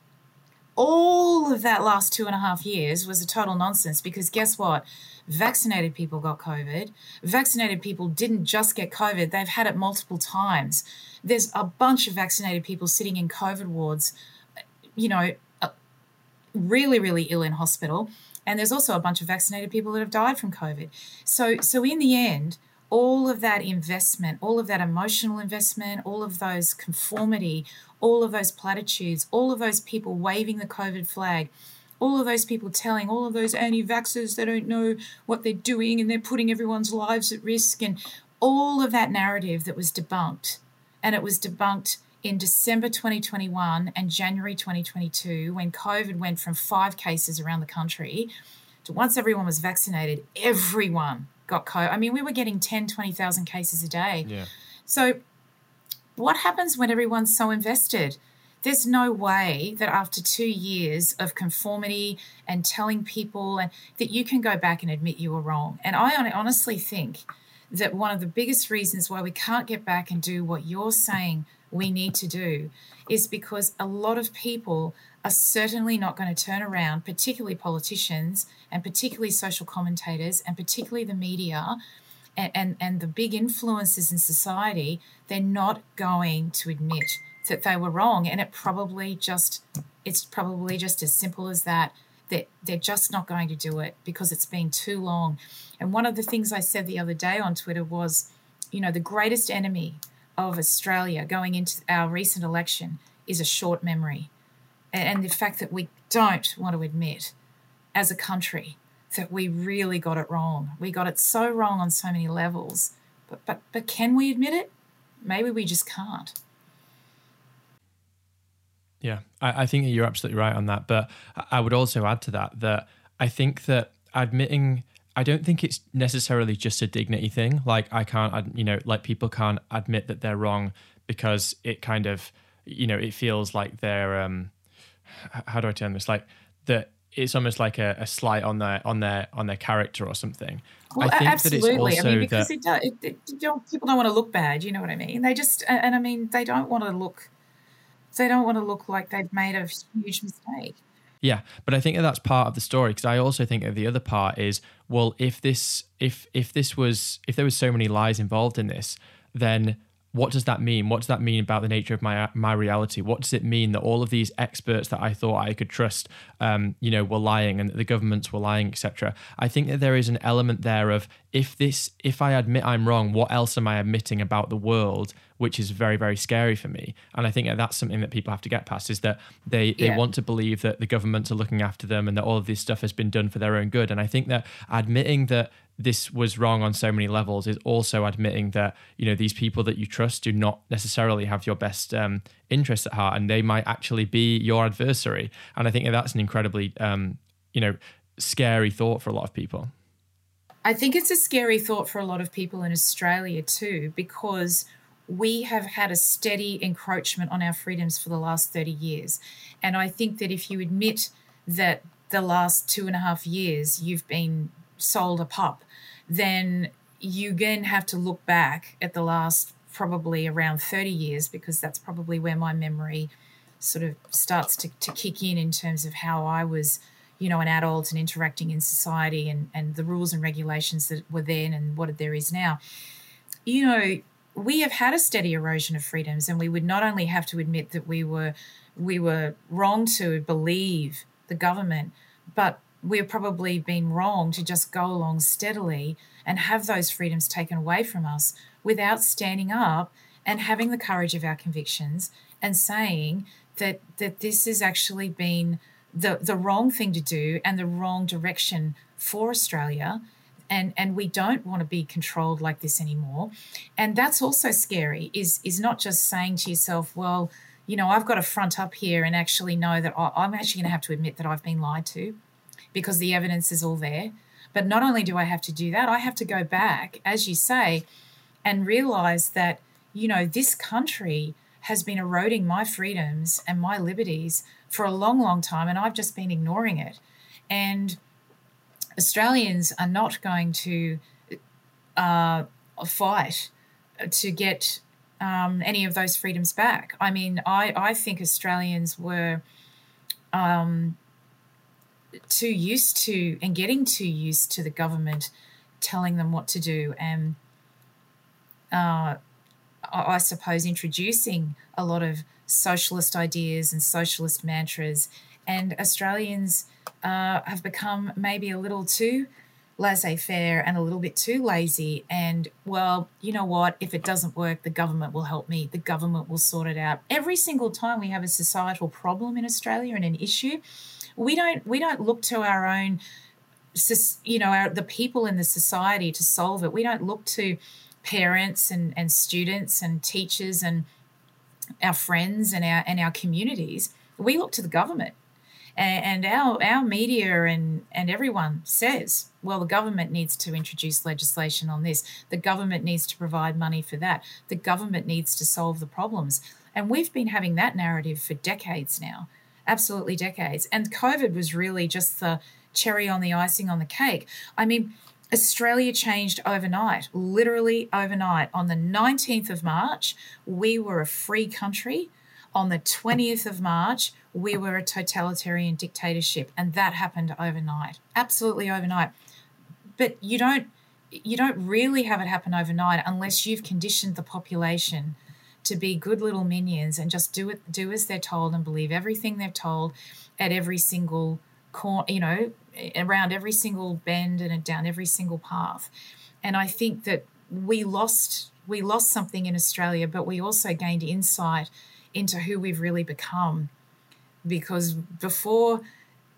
all of that last two and a half years was a total nonsense because guess what? Vaccinated people got COVID. Vaccinated people didn't just get COVID, they've had it multiple times. There's a bunch of vaccinated people sitting in COVID wards, you know, uh, really, really ill in hospital. And there's also a bunch of vaccinated people that have died from COVID. So, so in the end, all of that investment, all of that emotional investment, all of those conformity, all of those platitudes, all of those people waving the COVID flag, all of those people telling all of those anti vaxxers they don't know what they're doing and they're putting everyone's lives at risk, and all of that narrative that was debunked. And it was debunked in December 2021 and January 2022 when COVID went from five cases around the country to once everyone was vaccinated, everyone got COVID. I mean, we were getting 10, 20,000 cases a day. Yeah. So, what happens when everyone's so invested? There's no way that after two years of conformity and telling people and that you can go back and admit you were wrong. And I honestly think that one of the biggest reasons why we can't get back and do what you're saying we need to do is because a lot of people are certainly not going to turn around, particularly politicians and particularly social commentators and particularly the media and, and, and the big influences in society, they're not going to admit that they were wrong. And it probably just it's probably just as simple as that. That they're just not going to do it because it's been too long. And one of the things I said the other day on Twitter was, you know, the greatest enemy of Australia going into our recent election is a short memory. And the fact that we don't want to admit as a country that we really got it wrong. We got it so wrong on so many levels. But but but can we admit it? Maybe we just can't. Yeah, I, I think you're absolutely right on that. But I would also add to that that I think that admitting I don't think it's necessarily just a dignity thing. Like I can't, you know, like people can't admit that they're wrong because it kind of, you know, it feels like they're, um, how do I turn this? Like that it's almost like a, a slight on their on their on their character or something. Well, I think absolutely. That it's also I mean, because that, it does, it, it, don't, people don't want to look bad. You know what I mean? They just and, and I mean they don't want to look. They don't want to look like they've made a huge mistake. Yeah, but I think that that's part of the story because I also think that the other part is well, if this if if this was if there was so many lies involved in this, then what does that mean? What does that mean about the nature of my my reality? What does it mean that all of these experts that I thought I could trust, um, you know, were lying and that the governments were lying, etc. I think that there is an element there of if this, if I admit I'm wrong, what else am I admitting about the world? Which is very, very scary for me. And I think that that's something that people have to get past is that they, yeah. they want to believe that the governments are looking after them and that all of this stuff has been done for their own good. And I think that admitting that this was wrong on so many levels is also admitting that you know these people that you trust do not necessarily have your best um, interests at heart and they might actually be your adversary and i think that's an incredibly um, you know scary thought for a lot of people I think it's a scary thought for a lot of people in Australia too, because we have had a steady encroachment on our freedoms for the last 30 years. And I think that if you admit that the last two and a half years you've been sold a pup, then you again have to look back at the last probably around 30 years, because that's probably where my memory sort of starts to, to kick in in terms of how I was you know, an adult and interacting in society and, and the rules and regulations that were then and what there is now. You know, we have had a steady erosion of freedoms and we would not only have to admit that we were we were wrong to believe the government, but we've probably been wrong to just go along steadily and have those freedoms taken away from us without standing up and having the courage of our convictions and saying that that this has actually been the the wrong thing to do and the wrong direction for Australia. And and we don't want to be controlled like this anymore. And that's also scary is is not just saying to yourself well you know I've got to front up here and actually know that I'm actually going to have to admit that I've been lied to because the evidence is all there but not only do I have to do that I have to go back as you say and realize that you know this country has been eroding my freedoms and my liberties for a long, long time, and I've just been ignoring it. And Australians are not going to uh, fight to get um, any of those freedoms back. I mean, I, I think Australians were um, too used to and getting too used to the government telling them what to do and uh, I suppose, introducing a lot of socialist ideas and socialist mantras. And Australians uh, have become maybe a little too laissez faire and a little bit too lazy. And, well, you know what? If it doesn't work, the government will help me, the government will sort it out. Every single time we have a societal problem in Australia and an issue, we don't we don't look to our own you know our, the people in the society to solve it we don't look to parents and, and students and teachers and our friends and our and our communities, we look to the government. And, and our our media and, and everyone says, well, the government needs to introduce legislation on this. The government needs to provide money for that. The government needs to solve the problems. And we've been having that narrative for decades now, absolutely decades. And COVID was really just the cherry on the icing on the cake. I mean, Australia changed overnight, literally overnight. On the 19th of March, we were a free country. On the 20th of March, we were a totalitarian dictatorship, and that happened overnight, absolutely overnight. But you don't you don't really have it happen overnight unless you've conditioned the population to be good little minions and just do it do as they're told and believe everything they're told at every single corner, you know, around every single bend and down every single path. And I think that we lost we lost something in Australia, but we also gained insight into who we've really become. Because before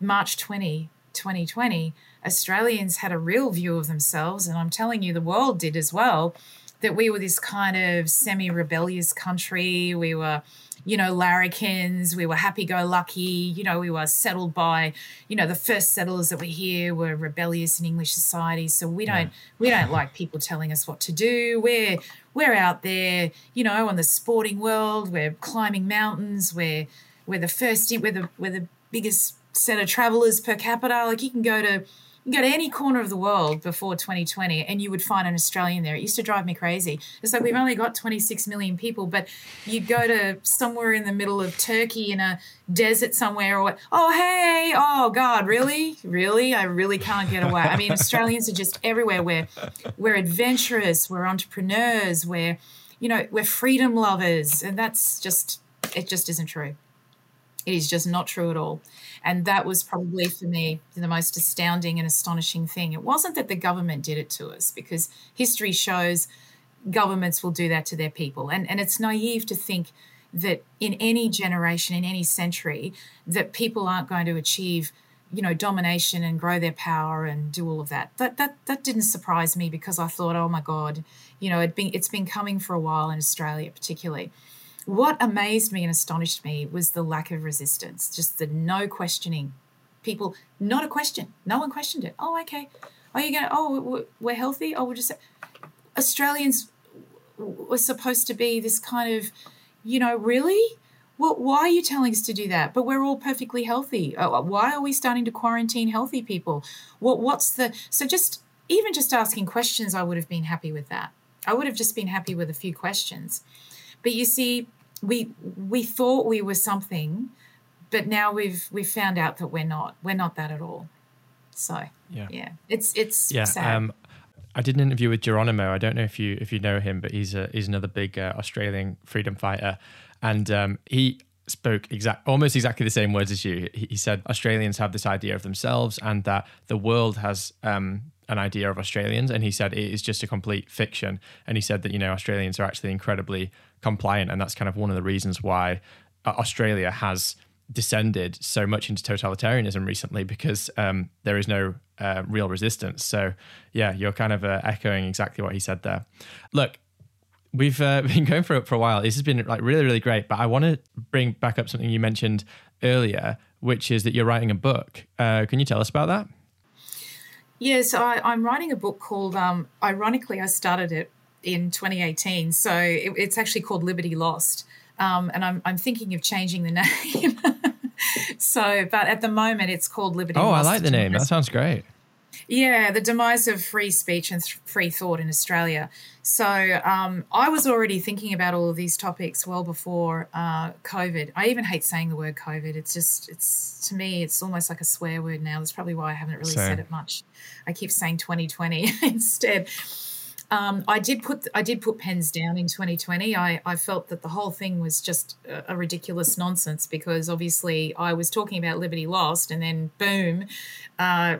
March 20, 2020, Australians had a real view of themselves, and I'm telling you, the world did as well, that we were this kind of semi rebellious country. We were you know, larrikins. We were happy go lucky. You know, we were settled by, you know, the first settlers that were here were rebellious in English society. So we don't yeah. we don't like people telling us what to do. We're we're out there, you know, on the sporting world. We're climbing mountains. We're we're the first. We're the we're the biggest set of travelers per capita. Like you can go to go to any corner of the world before 2020 and you would find an Australian there. It used to drive me crazy. It's like we've only got 26 million people, but you go to somewhere in the middle of Turkey in a desert somewhere or, oh, hey, oh, God, really? Really? I really can't get away. I mean, Australians are just everywhere. We're, we're adventurous, we're entrepreneurs, we're, you know, we're freedom lovers. And that's just, it just isn't true. It is just not true at all. And that was probably for me the most astounding and astonishing thing. It wasn't that the government did it to us, because history shows governments will do that to their people. And, and it's naive to think that in any generation, in any century, that people aren't going to achieve you know domination and grow their power and do all of that that that that didn't surprise me because i thought oh my god you know it been it's been coming for a while in australia particularly what amazed me and astonished me was the lack of resistance, just the no questioning. People, not a question. No one questioned it. Oh, okay. Are you going oh, we're healthy? Oh, we'll just, Australians were supposed to be this kind of, you know, really? Well, why are you telling us to do that? But we're all perfectly healthy. Uh, why are we starting to quarantine healthy people? What, what's the, so just, even just asking questions, I would have been happy with that. I would have just been happy with a few questions. But you see, we we thought we were something, but now we've we've found out that we're not. We're not that at all. So yeah, yeah, it's it's yeah. Sad. Um, I did an interview with Geronimo. I don't know if you if you know him, but he's a, he's another big uh, Australian freedom fighter, and um, he spoke exact almost exactly the same words as you. He, said Australians have this idea of themselves, and that the world has um, an idea of Australians, and he said it is just a complete fiction. And he said that you know Australians are actually incredibly compliant, and that's kind of one of the reasons why uh, Australia has descended so much into totalitarianism recently because um, there is no uh, real resistance. So yeah, you're kind of uh, echoing exactly what he said there. Look, we've uh, been going for it for a while. This has been like really, really great. But I want to bring back up something you mentioned earlier, which is that you're writing a book. Uh, can you tell us about that? Yes, I, am writing a book called. Um, ironically, I started it in 2018. So it, it's actually called Liberty Lost. Um, and I'm, I'm thinking of changing the name. so, but at the moment, it's called Liberty oh, Lost. I like the name. That sounds great. Yeah, the demise of free speech and th- free thought in Australia. So um, I was already thinking about all of these topics well before uh, COVID. I even hate saying the word COVID. It's just, it's to me, it's almost like a swear word now. That's probably why I haven't really Same. said it much. I keep saying 2020 instead. Um, I did put I did put pens down in 2020. I, I felt that the whole thing was just a, a, ridiculous nonsense because obviously I was talking about liberty lost, and then boom, uh,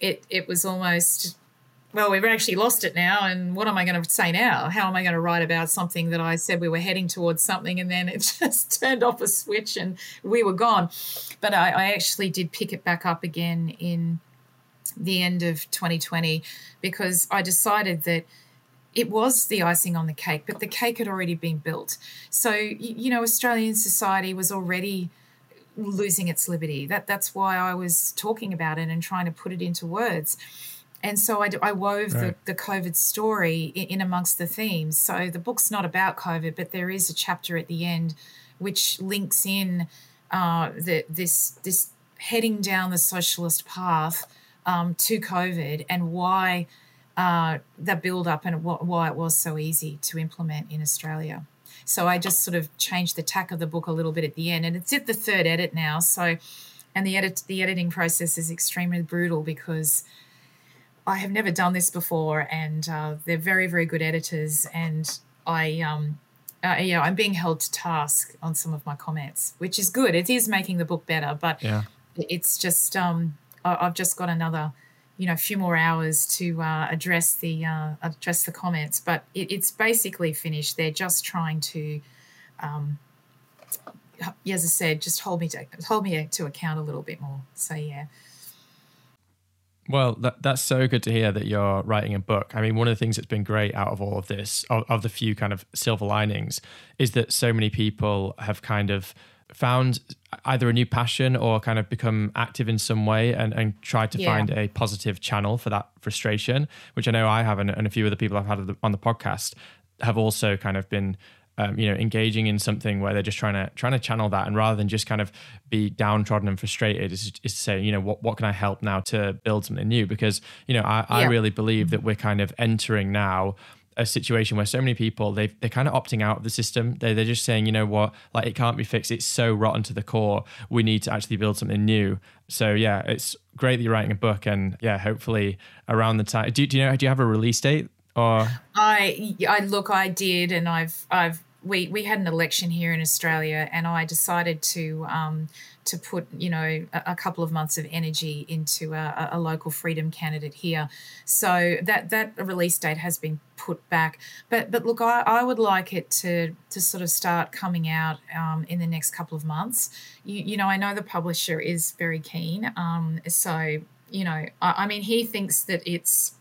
it it was almost well we've actually lost it now, and what am I going to say now? How am I going to write about something that I said we were heading towards something, and then it just turned off a switch and we were gone. But I, I actually did pick it back up again in the end of 2020 because I decided that it was the icing on the cake, but the cake had already been built. So, you know, Australian society was already losing its liberty. That that's why I was talking about it and trying to put it into words. And so I, I wove right. the, the COVID story in, in amongst the themes. So the book's not about COVID, but there is a chapter at the end which links in uh, the, this this heading down the socialist path um, to COVID and why uh, the build up and wh- why it was so easy to implement in Australia. So I just sort of changed the tack of the book a little bit at the end, and it's at the third edit now. So, and the edit the editing process is extremely brutal because I have never done this before, and uh, they're very very good editors, and I um, uh, yeah, I'm being held to task on some of my comments, which is good. It is making the book better, but yeah. it's just um, I've just got another, you know, a few more hours to uh, address the uh, address the comments. But it, it's basically finished. They're just trying to, um, as I said, just hold me to hold me to account a little bit more. So yeah. Well, that, that's so good to hear that you're writing a book. I mean, one of the things that's been great out of all of this, of, of the few kind of silver linings, is that so many people have kind of found either a new passion or kind of become active in some way and, and tried to yeah. find a positive channel for that frustration, which I know I have and, and a few other people I've had on the podcast have also kind of been um, you know, engaging in something where they're just trying to trying to channel that, and rather than just kind of be downtrodden and frustrated, is, is to say, you know, what what can I help now to build something new? Because you know, I, I really believe that we're kind of entering now a situation where so many people they they're kind of opting out of the system. They they're just saying, you know what, like it can't be fixed. It's so rotten to the core. We need to actually build something new. So yeah, it's great that you're writing a book, and yeah, hopefully around the time. Do, do you know? Do you have a release date? Or I I look, I did, and I've I've we we had an election here in Australia, and I decided to um, to put you know a, a, couple of months of energy into a, a, local freedom candidate here. So that that release date has been put back. But but look, I, I would like it to to sort of start coming out um, in the next couple of months. You, you know, I know the publisher is very keen. Um, so you know, I, I mean, he thinks that it's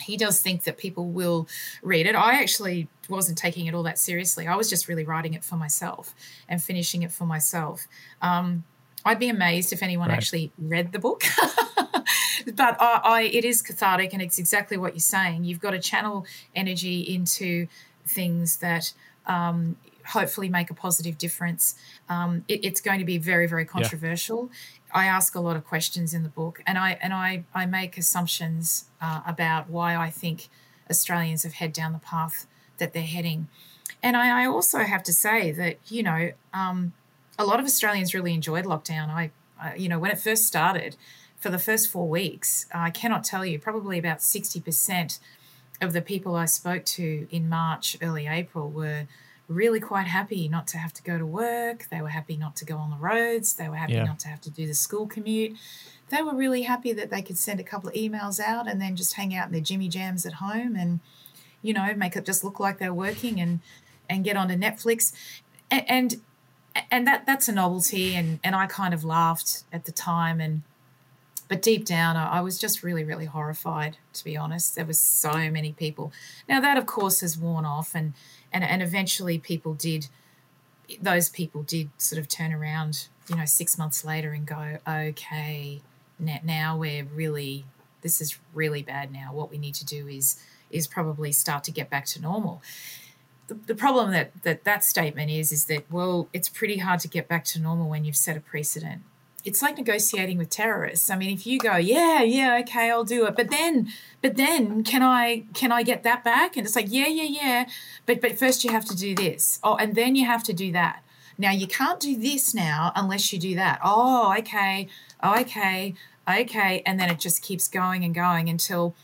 he does think that people will read it. I actually wasn't taking it all that seriously. I was just really writing it for myself and finishing it for myself. Um, I'd be amazed if anyone right. actually read the book. but I, I, it is cathartic, and it's exactly what you're saying. You've got to channel energy into things that um, hopefully make a positive difference. Um, it, it's going to be very, very controversial. I ask a lot of questions in the book, and I and I I make assumptions uh, about why I think Australians have head down the path that they're heading. And I, I also have to say that you know um, a lot of Australians really enjoyed lockdown. I, I, you know when it first started, for the first four weeks, I cannot tell you probably about sixty percent of the people I spoke to in March, early April were really quite happy not to have to go to work. They were happy not to go on the roads. They were happy yeah. not to have to do the school commute. They were really happy that they could send a couple of emails out and then just hang out in their Jimmy Jams at home and, you know, make it just look like they're working and and get onto Netflix. And and, and that that's a novelty and, and I kind of laughed at the time and but deep down I, I was just really, really horrified, to be honest. There was so many people. Now that of course has worn off and and and eventually people did those people did sort of turn around you know six months later and go okay now we're really this is really bad now. What we need to do is is probably start to get back to normal. The, the problem that, that that statement is is that well it's pretty hard to get back to normal when you've set a precedent it's like negotiating with terrorists. I mean, if you go, yeah, yeah, okay, I'll do it, but then, but then, can I can I get that back? And it's like, yeah, yeah, yeah, but but first you have to do this. Oh, and then you have to do that. Now you can't do this now unless you do that. Oh, okay, oh, okay, okay, and then it just keeps going and going until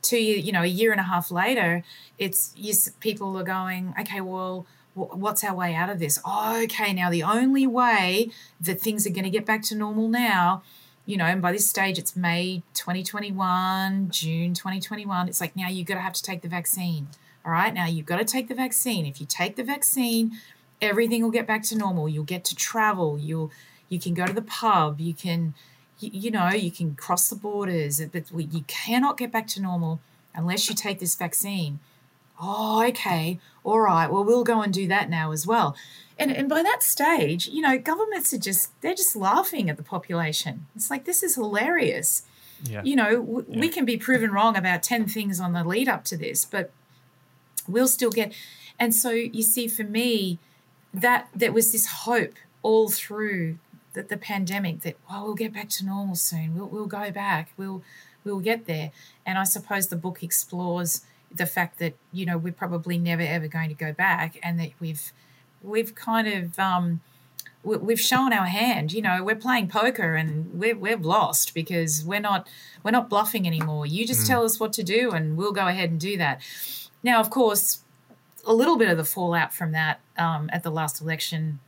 two you know, a year and a half later, it's you, people are going, okay, well what's our way out of this? Oh, okay, now the only way that things are going to get back to normal now, you know, and by this stage it's May 2021, June 2021, it's like now you've got to have to take the vaccine. All right, now you've got to take the vaccine. If you take the vaccine, everything will get back to normal. You'll get to travel. You'll you can go to the pub. You can you, you know you can cross the borders. But you cannot get back to normal unless you take this vaccine oh, okay, all right, well, we'll go and do that now as well. And, and by that stage, you know, governments are just, they're just laughing at the population. It's like, this is hilarious. Yeah. You know, w- yeah. we can be proven wrong about 10 things on the lead up to this, but we'll still get. And so you see, for me, that there was this hope all through the, the pandemic that, well, we'll get back to normal soon. We'll, we'll go back. We'll, we'll get there. And I suppose the book explores the fact that you know we're probably never ever going to go back, and that we've we've kind of um, we've shown our hand. You know, we're playing poker and we're we've lost because we're not we're not bluffing anymore. You just mm. tell us what to do, and we'll go ahead and do that. Now, of course, a little bit of the fallout from that um, at the last election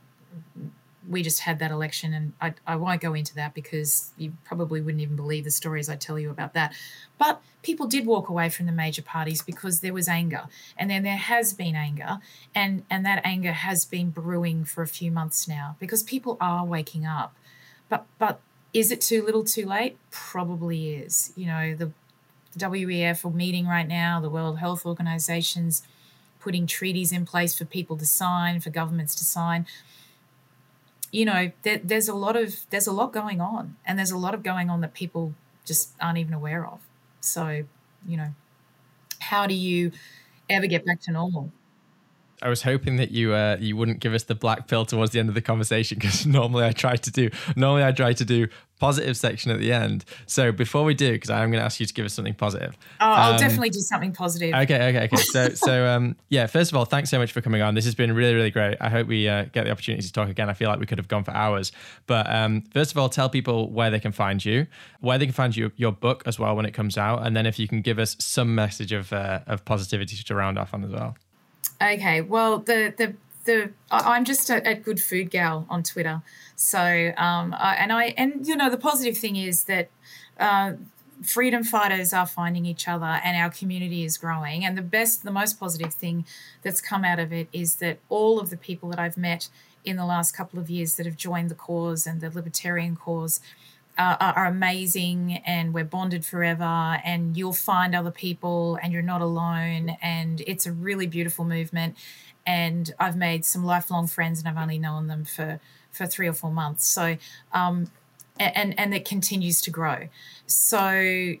we just had that election, and I, I won't go into that because you probably wouldn't even believe the stories I tell you about that. But people did walk away from the major parties because there was anger, and then there has been anger, and and that anger has been brewing for a few months now because people are waking up. But but is it too little, too late? Probably is. You know the the WEF are meeting right now, the World Health Organization's putting treaties in place for people to sign, for governments to sign. You know, there, there's a lot of there's a lot going on, and there's a lot of going on that people just aren't even aware of. So, you know, how do you ever get back to normal? I was hoping that you uh, you wouldn't give us the black pill towards the end of the conversation because normally I try to do normally I try to do positive section at the end. So before we do, because I'm going to ask you to give us something positive. Oh, I'll um, definitely do something positive. Okay, okay, okay. So so um, yeah, first of all, thanks so much for coming on. This has been really really great. I hope we uh, get the opportunity to talk again. I feel like we could have gone for hours. But um, first of all, tell people where they can find you, where they can find you, your book as well when it comes out, and then if you can give us some message of uh, of positivity to round off on as well. Okay, well, the the the I'm just a, a good food gal on Twitter. So, um, I, and I and you know the positive thing is that. Uh, freedom fighters are finding each other and our community is growing and the best the most positive thing that's come out of it is that all of the people that i've met in the last couple of years that have joined the cause and the libertarian cause uh, are amazing and we're bonded forever and you'll find other people and you're not alone. And it's a really beautiful movement. And i've made some lifelong friends and i've only known them for for three or four months. So um and and it continues to grow. So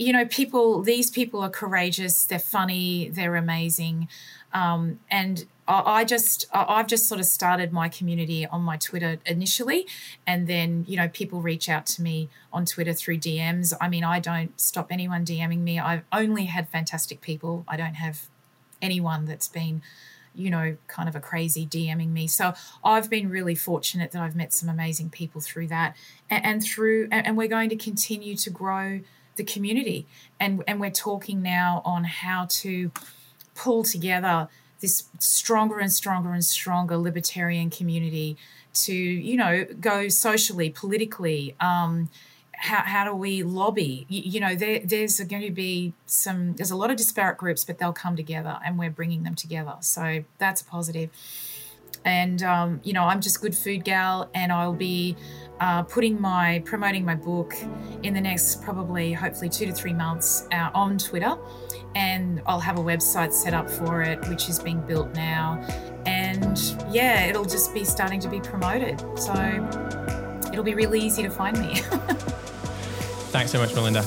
you know people these people are courageous they're funny they're amazing um, and I just I've just sort of started my community on my Twitter initially, and then you know people reach out to me on Twitter through DMs. I mean, I don't stop anyone DMing me. I've only had fantastic people. I don't have anyone that's been you know, kind of a crazy DMing me. So I've been really fortunate that I've met some amazing people through that, and, and through, and, and, we're going to continue to grow the community, and and we're talking now on how to pull together this stronger and stronger and stronger libertarian community to you know go socially politically um, how, how do we lobby? You, you know there, there's going to be some there's a lot of disparate groups but they'll come together and we're bringing them together. So that's positive and um, you know i'm just good food gal and i'll be uh, putting my promoting my book in the next probably hopefully two to three months uh, on twitter and I'll have a website set up for it, which is being built now. And yeah, it'll just be starting to be promoted. So it'll be really easy to find me. Thanks so much, Melinda.